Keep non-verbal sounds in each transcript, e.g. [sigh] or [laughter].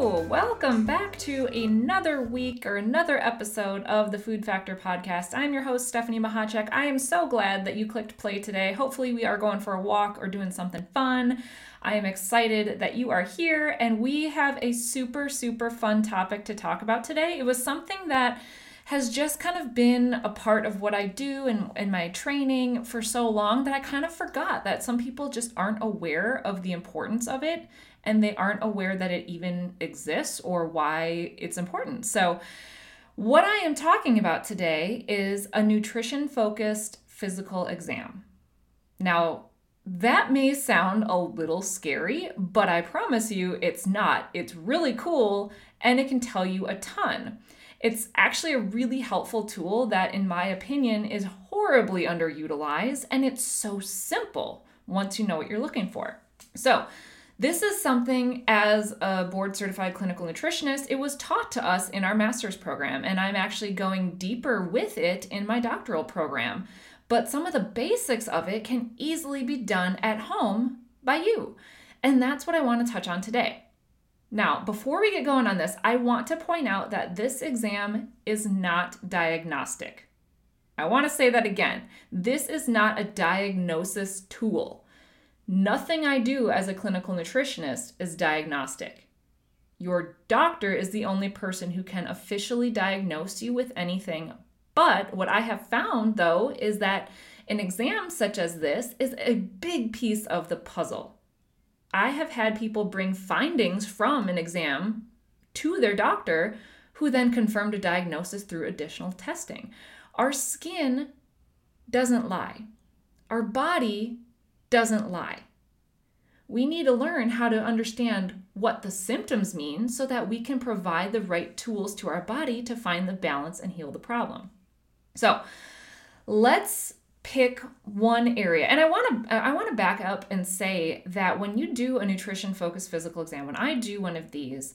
Welcome back to another week or another episode of the Food Factor podcast. I'm your host, Stephanie Mahacek. I am so glad that you clicked play today. Hopefully, we are going for a walk or doing something fun. I am excited that you are here, and we have a super, super fun topic to talk about today. It was something that has just kind of been a part of what I do and in, in my training for so long that I kind of forgot that some people just aren't aware of the importance of it and they aren't aware that it even exists or why it's important. So, what I am talking about today is a nutrition focused physical exam. Now, that may sound a little scary, but I promise you it's not. It's really cool and it can tell you a ton. It's actually a really helpful tool that, in my opinion, is horribly underutilized and it's so simple once you know what you're looking for. So, this is something as a board certified clinical nutritionist, it was taught to us in our master's program, and I'm actually going deeper with it in my doctoral program. But some of the basics of it can easily be done at home by you. And that's what I want to touch on today. Now, before we get going on this, I want to point out that this exam is not diagnostic. I want to say that again. This is not a diagnosis tool. Nothing I do as a clinical nutritionist is diagnostic. Your doctor is the only person who can officially diagnose you with anything. But what I have found, though, is that an exam such as this is a big piece of the puzzle. I have had people bring findings from an exam to their doctor who then confirmed a diagnosis through additional testing. Our skin doesn't lie, our body doesn't lie. We need to learn how to understand what the symptoms mean so that we can provide the right tools to our body to find the balance and heal the problem. So, let's pick one area. And I want to I want to back up and say that when you do a nutrition focused physical exam, when I do one of these,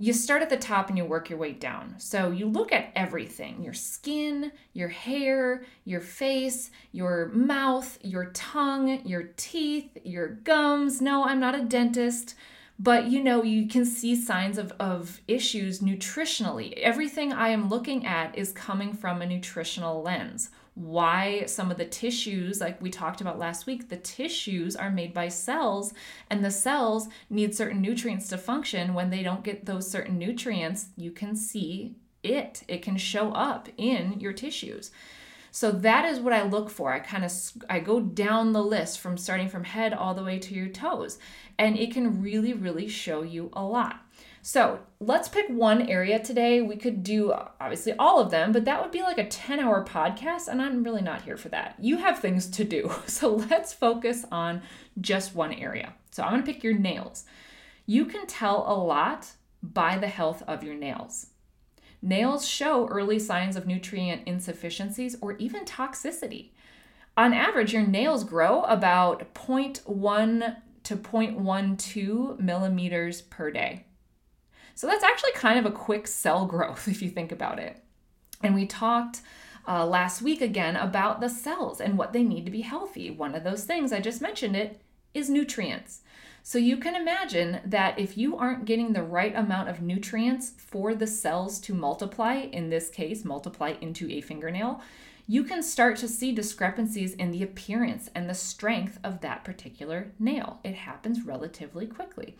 you start at the top and you work your way down. So you look at everything your skin, your hair, your face, your mouth, your tongue, your teeth, your gums. No, I'm not a dentist, but you know, you can see signs of, of issues nutritionally. Everything I am looking at is coming from a nutritional lens why some of the tissues, like we talked about last week, the tissues are made by cells, and the cells need certain nutrients to function. When they don't get those certain nutrients, you can see it, it can show up in your tissues. So that is what I look for. I kind of I go down the list from starting from head all the way to your toes, and it can really really show you a lot. So let's pick one area today. We could do obviously all of them, but that would be like a 10 hour podcast, and I'm really not here for that. You have things to do. [laughs] So let's focus on just one area. So I'm gonna pick your nails. You can tell a lot by the health of your nails. Nails show early signs of nutrient insufficiencies or even toxicity. On average, your nails grow about 0.1 to 0.12 millimeters per day. So that's actually kind of a quick cell growth [laughs] if you think about it. And we talked uh, last week again about the cells and what they need to be healthy. One of those things, I just mentioned it, is nutrients. So you can imagine that if you aren't getting the right amount of nutrients for the cells to multiply, in this case, multiply into a fingernail, you can start to see discrepancies in the appearance and the strength of that particular nail. It happens relatively quickly.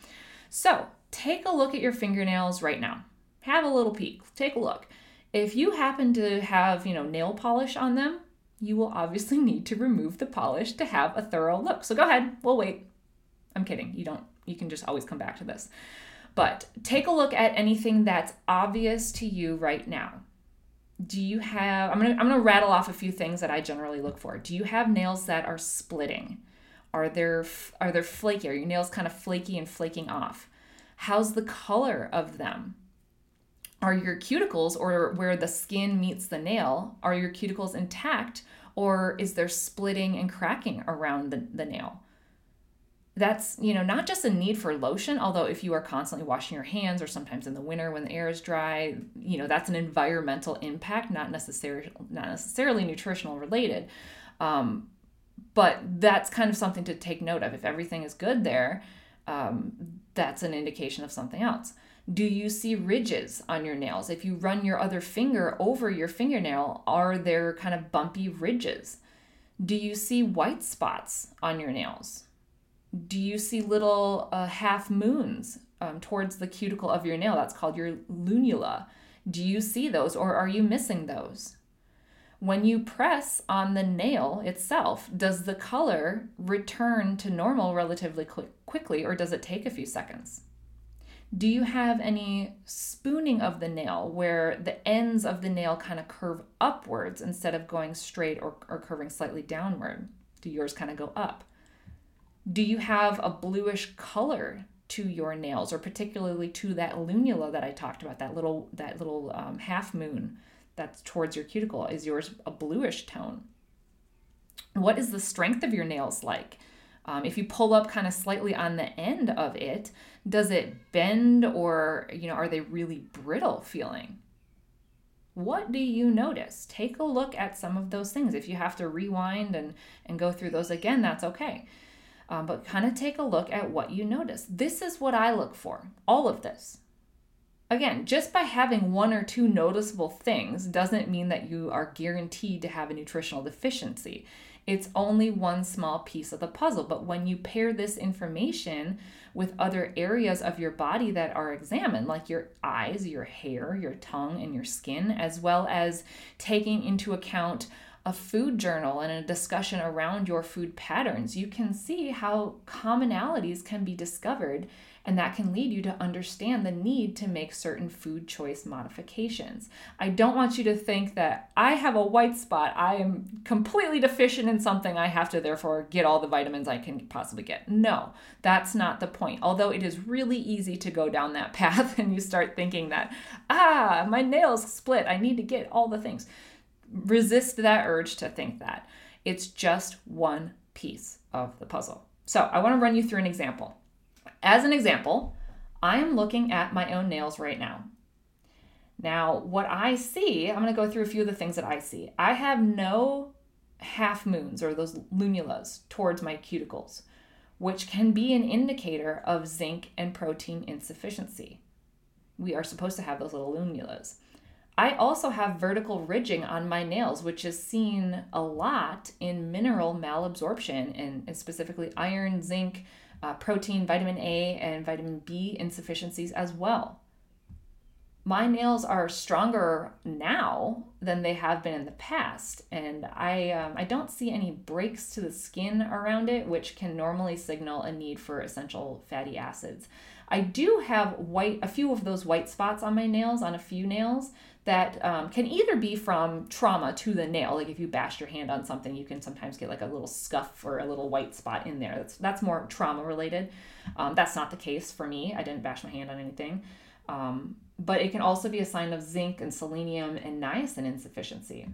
So, take a look at your fingernails right now. Have a little peek. Take a look. If you happen to have, you know, nail polish on them, you will obviously [laughs] need to remove the polish to have a thorough look. So go ahead, we'll wait. I'm kidding. You don't you can just always come back to this. But take a look at anything that's obvious to you right now. Do you have I'm going to I'm going to rattle off a few things that I generally look for. Do you have nails that are splitting? Are there are there flaky? Are your nails kind of flaky and flaking off? How's the color of them? Are your cuticles or where the skin meets the nail, are your cuticles intact or is there splitting and cracking around the, the nail? that's you know not just a need for lotion although if you are constantly washing your hands or sometimes in the winter when the air is dry you know that's an environmental impact not necessarily not necessarily nutritional related um, but that's kind of something to take note of if everything is good there um, that's an indication of something else do you see ridges on your nails if you run your other finger over your fingernail are there kind of bumpy ridges do you see white spots on your nails do you see little uh, half moons um, towards the cuticle of your nail? That's called your lunula. Do you see those or are you missing those? When you press on the nail itself, does the color return to normal relatively quick, quickly or does it take a few seconds? Do you have any spooning of the nail where the ends of the nail kind of curve upwards instead of going straight or, or curving slightly downward? Do yours kind of go up? Do you have a bluish color to your nails, or particularly to that lunula that I talked about, that little that little um, half moon that's towards your cuticle? Is yours a bluish tone? What is the strength of your nails like? Um, if you pull up kind of slightly on the end of it, does it bend or you know are they really brittle feeling? What do you notice? Take a look at some of those things. If you have to rewind and and go through those again, that's okay um, but kind of take a look at what you notice. This is what I look for, all of this. Again, just by having one or two noticeable things doesn't mean that you are guaranteed to have a nutritional deficiency. It's only one small piece of the puzzle. But when you pair this information with other areas of your body that are examined, like your eyes, your hair, your tongue, and your skin, as well as taking into account a food journal and a discussion around your food patterns, you can see how commonalities can be discovered, and that can lead you to understand the need to make certain food choice modifications. I don't want you to think that I have a white spot, I am completely deficient in something, I have to therefore get all the vitamins I can possibly get. No, that's not the point. Although it is really easy to go down that [laughs] path and you start thinking that, ah, my nails split, I need to get all the things resist that urge to think that. It's just one piece of the puzzle. So I want to run you through an example. As an example, I am looking at my own nails right now. Now, what I see, I'm going to go through a few of the things that I see. I have no half moons or those lunulas towards my cuticles, which can be an indicator of zinc and protein insufficiency. We are supposed to have those little lunulas. I also have vertical ridging on my nails, which is seen a lot in mineral malabsorption and, and specifically iron, zinc, uh, protein, vitamin A, and vitamin B insufficiencies as well. My nails are stronger now than they have been in the past, and I um, I don't see any breaks to the skin around it, which can normally signal a need for essential fatty acids. I do have white, a few of those white spots on my nails, on a few nails, that um, can either be from trauma to the nail. Like if you bash your hand on something you can sometimes get like a little scuff or a little white spot in there. That's that's more trauma related. Um, that's not the case for me. I didn't bash my hand on anything. Um, but it can also be a sign of zinc and selenium and niacin insufficiency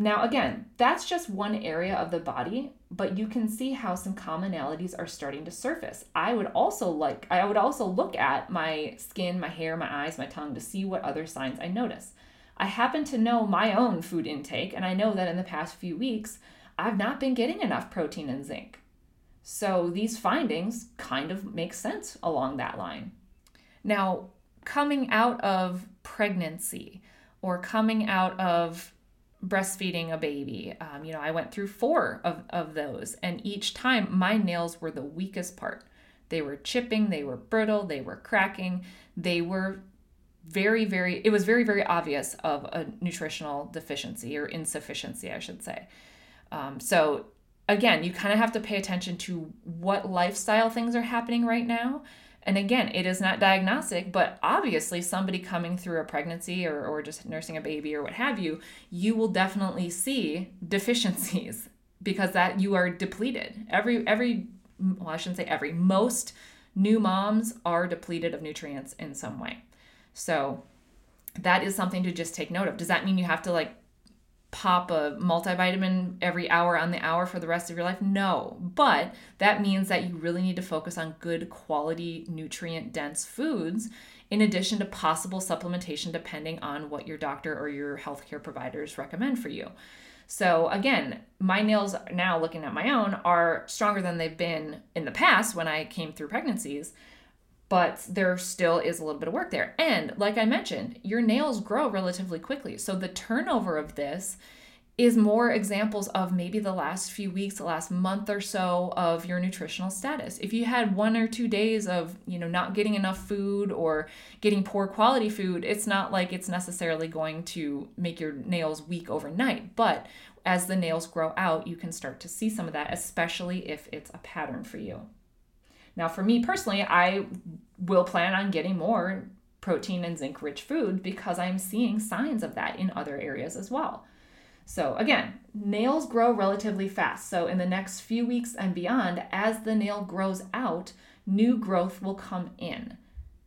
now, again, that's just one area of the body, but you can see how some commonalities are starting to surface. I would also like I would also look at my skin, my hair, my eyes, my tongue to see what other signs I notice. I happen to know my own food intake, and I know that in the past few weeks, I've not been getting enough protein and zinc. So these findings kind of make sense along that line. Now, coming out of pregnancy or coming out of breastfeeding a baby. Um, you know, I went through four of, of those, and each time my nails were the weakest part. They were chipping, they were brittle, they were cracking, they were very, very, it was very, very obvious of a nutritional deficiency or insufficiency, I should say. Um, so, again, you kind of have to pay attention to what lifestyle things are happening right now and again, it is not diagnostic, but obviously, somebody coming through a pregnancy or, or just nursing a baby or what have you, you will definitely see deficiencies [laughs] because that you are depleted. Every, every, well, I shouldn't say every, most new moms are depleted of nutrients in some way. So that is something to just take note of. Does that mean you have to like pop a multivitamin every hour on the hour for the rest of your life? No. But that means that you really need to focus on good quality, nutrient dense foods in addition to possible supplementation depending on what your doctor or your healthcare providers recommend for you. So, again, my nails now, looking at my own, are stronger than they've been in the past when I came through pregnancies but there still is a little bit of work there. And like I mentioned, your nails grow relatively quickly. So the turnover of this is more examples of maybe the last few weeks, the last month or so of your nutritional status. If you had one or two days of, you know, not getting enough food or getting poor quality food, it's not like it's necessarily going to make your nails weak overnight, but as the nails grow out, you can start to see some of that, especially if it's a pattern for you. Now, for me personally, I will plan on getting more protein and zinc rich food because I'm seeing signs of that in other areas as well. So, again, nails grow relatively fast. So, in the next few weeks and beyond, as the nail grows out, new growth will come in.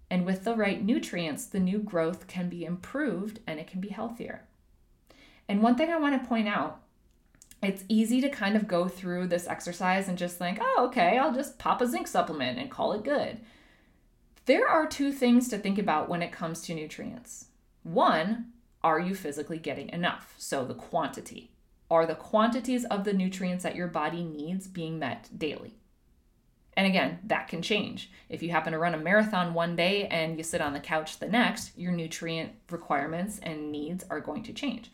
And with the right nutrients, the new growth can be improved and it can be healthier. And one thing I want to point out it's easy to kind of go through this exercise and just think, oh, okay, I'll just pop a zinc supplement and call it good. There are two things to think about when it comes to nutrients. One, are you physically getting enough? So the quantity. Are the quantities of the nutrients that your body needs being met daily? And again, that can change. If you happen to run a marathon one day and you sit on the couch the next, your nutrient requirements and needs are going to change.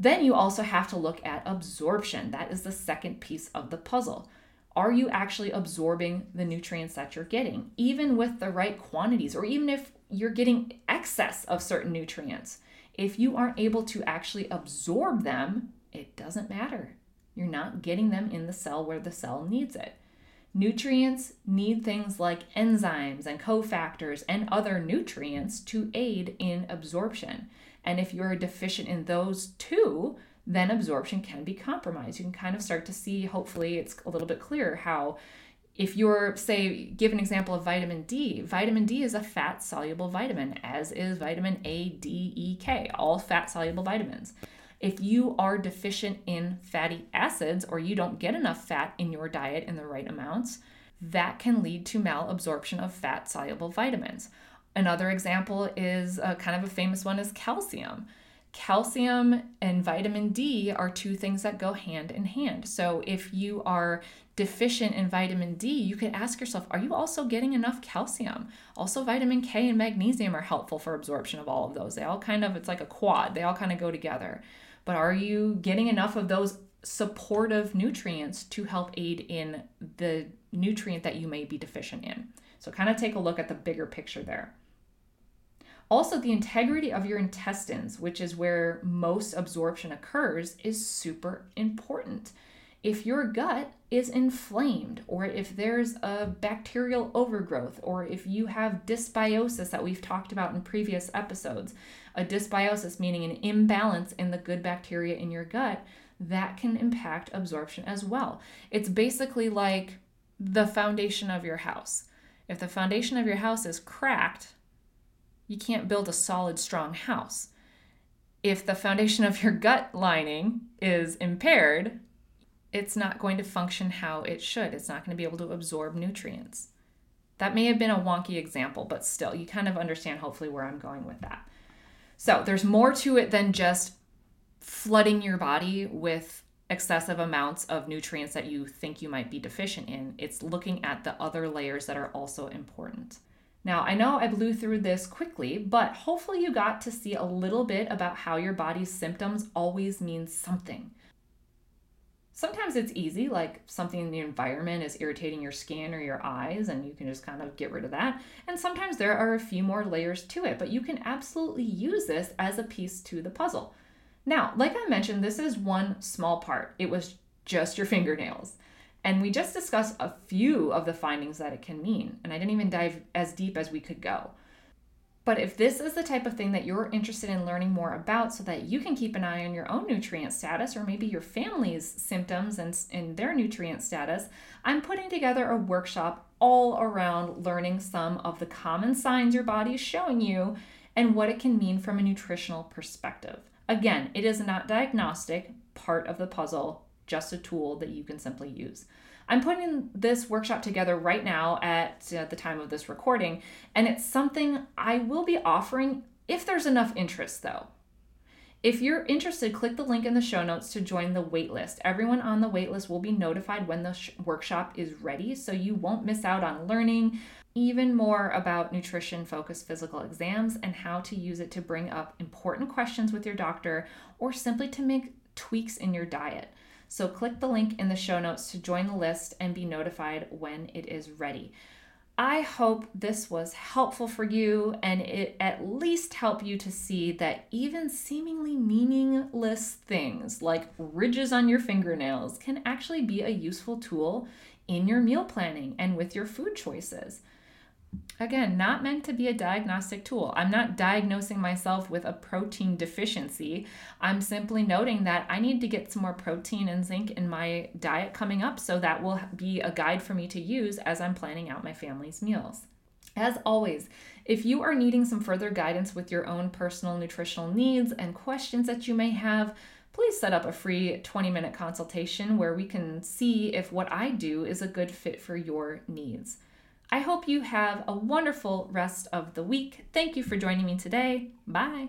Then you also have to look at absorption. That is the second piece of the puzzle. Are you actually absorbing the nutrients that you're getting, even with the right quantities, or even if you're getting excess of certain nutrients? If you aren't able to actually absorb them, it doesn't matter. You're not getting them in the cell where the cell needs it. Nutrients need things like enzymes and cofactors and other nutrients to aid in absorption. And if you're deficient in those two, then absorption can be compromised. You can kind of start to see, hopefully, it's a little bit clearer how, if you're, say, give an example of vitamin D, vitamin D is a fat soluble vitamin, as is vitamin A, D, E, K, all fat soluble vitamins. If you are deficient in fatty acids or you don't get enough fat in your diet in the right amounts, that can lead to malabsorption of fat soluble vitamins. Another example is a kind of a famous one is calcium. Calcium and vitamin D are two things that go hand in hand. So if you are deficient in vitamin D, you could ask yourself, are you also getting enough calcium? Also, vitamin K and magnesium are helpful for absorption of all of those. They all kind of, it's like a quad, they all kind of go together. But are you getting enough of those supportive nutrients to help aid in the nutrient that you may be deficient in? So, kind of take a look at the bigger picture there. Also, the integrity of your intestines, which is where most absorption occurs, is super important. If your gut is inflamed, or if there's a bacterial overgrowth, or if you have dysbiosis that we've talked about in previous episodes, a dysbiosis meaning an imbalance in the good bacteria in your gut, that can impact absorption as well. It's basically like the foundation of your house. If the foundation of your house is cracked, you can't build a solid, strong house. If the foundation of your gut lining is impaired, it's not going to function how it should. It's not going to be able to absorb nutrients. That may have been a wonky example, but still, you kind of understand hopefully where I'm going with that. So, there's more to it than just flooding your body with excessive amounts of nutrients that you think you might be deficient in. It's looking at the other layers that are also important. Now, I know I blew through this quickly, but hopefully you got to see a little bit about how your body's symptoms always mean something. Sometimes it's easy, like something in the environment is irritating your skin or your eyes, and you can just kind of get rid of that. And sometimes there are a few more layers to it, but you can absolutely use this as a piece to the puzzle. Now, like I mentioned, this is one small part. It was just your [laughs] fingernails. And we just discussed a few of the findings that it can mean, and I didn't even dive as deep as we could go. But if this is the type of thing that you're interested in learning more about so that you can keep an eye on your own nutrient status or maybe your family's symptoms and, and their nutrient status, I'm putting together a workshop all around learning some of the common signs your body is showing you and what it can mean from a nutritional perspective. Again, it is not diagnostic, part of the puzzle, just a tool that you can simply use. I'm putting this workshop together right now at uh, the time of this recording, and it's something I will be offering if there's enough interest, though. If you're interested, click the link in the show notes to join the waitlist. Everyone on the waitlist will be notified when the sh- workshop is ready, so you won't miss out on learning even more about nutrition focused physical exams and how to use it to bring up important questions with your doctor or simply to make tweaks in your diet. So click the link in the show notes to join the list and be notified when it is ready. I hope this was helpful for you and it at least help you to see that even seemingly meaningless things like ridges on your fingernails can actually be a useful tool in your meal planning and with your food choices. Again, not meant to be a diagnostic tool. I'm not diagnosing myself with a protein deficiency. I'm simply noting that I need to get some more protein and zinc in my diet coming up, so that will be a guide for me to use as I'm planning out my family's meals. As always, if you are needing some further guidance with your own personal nutritional needs and questions that you may have, please set up a free 20 minute consultation where we can see if what I do is a good fit for your needs. I hope you have a wonderful rest of the week. Thank you for joining me today. Bye.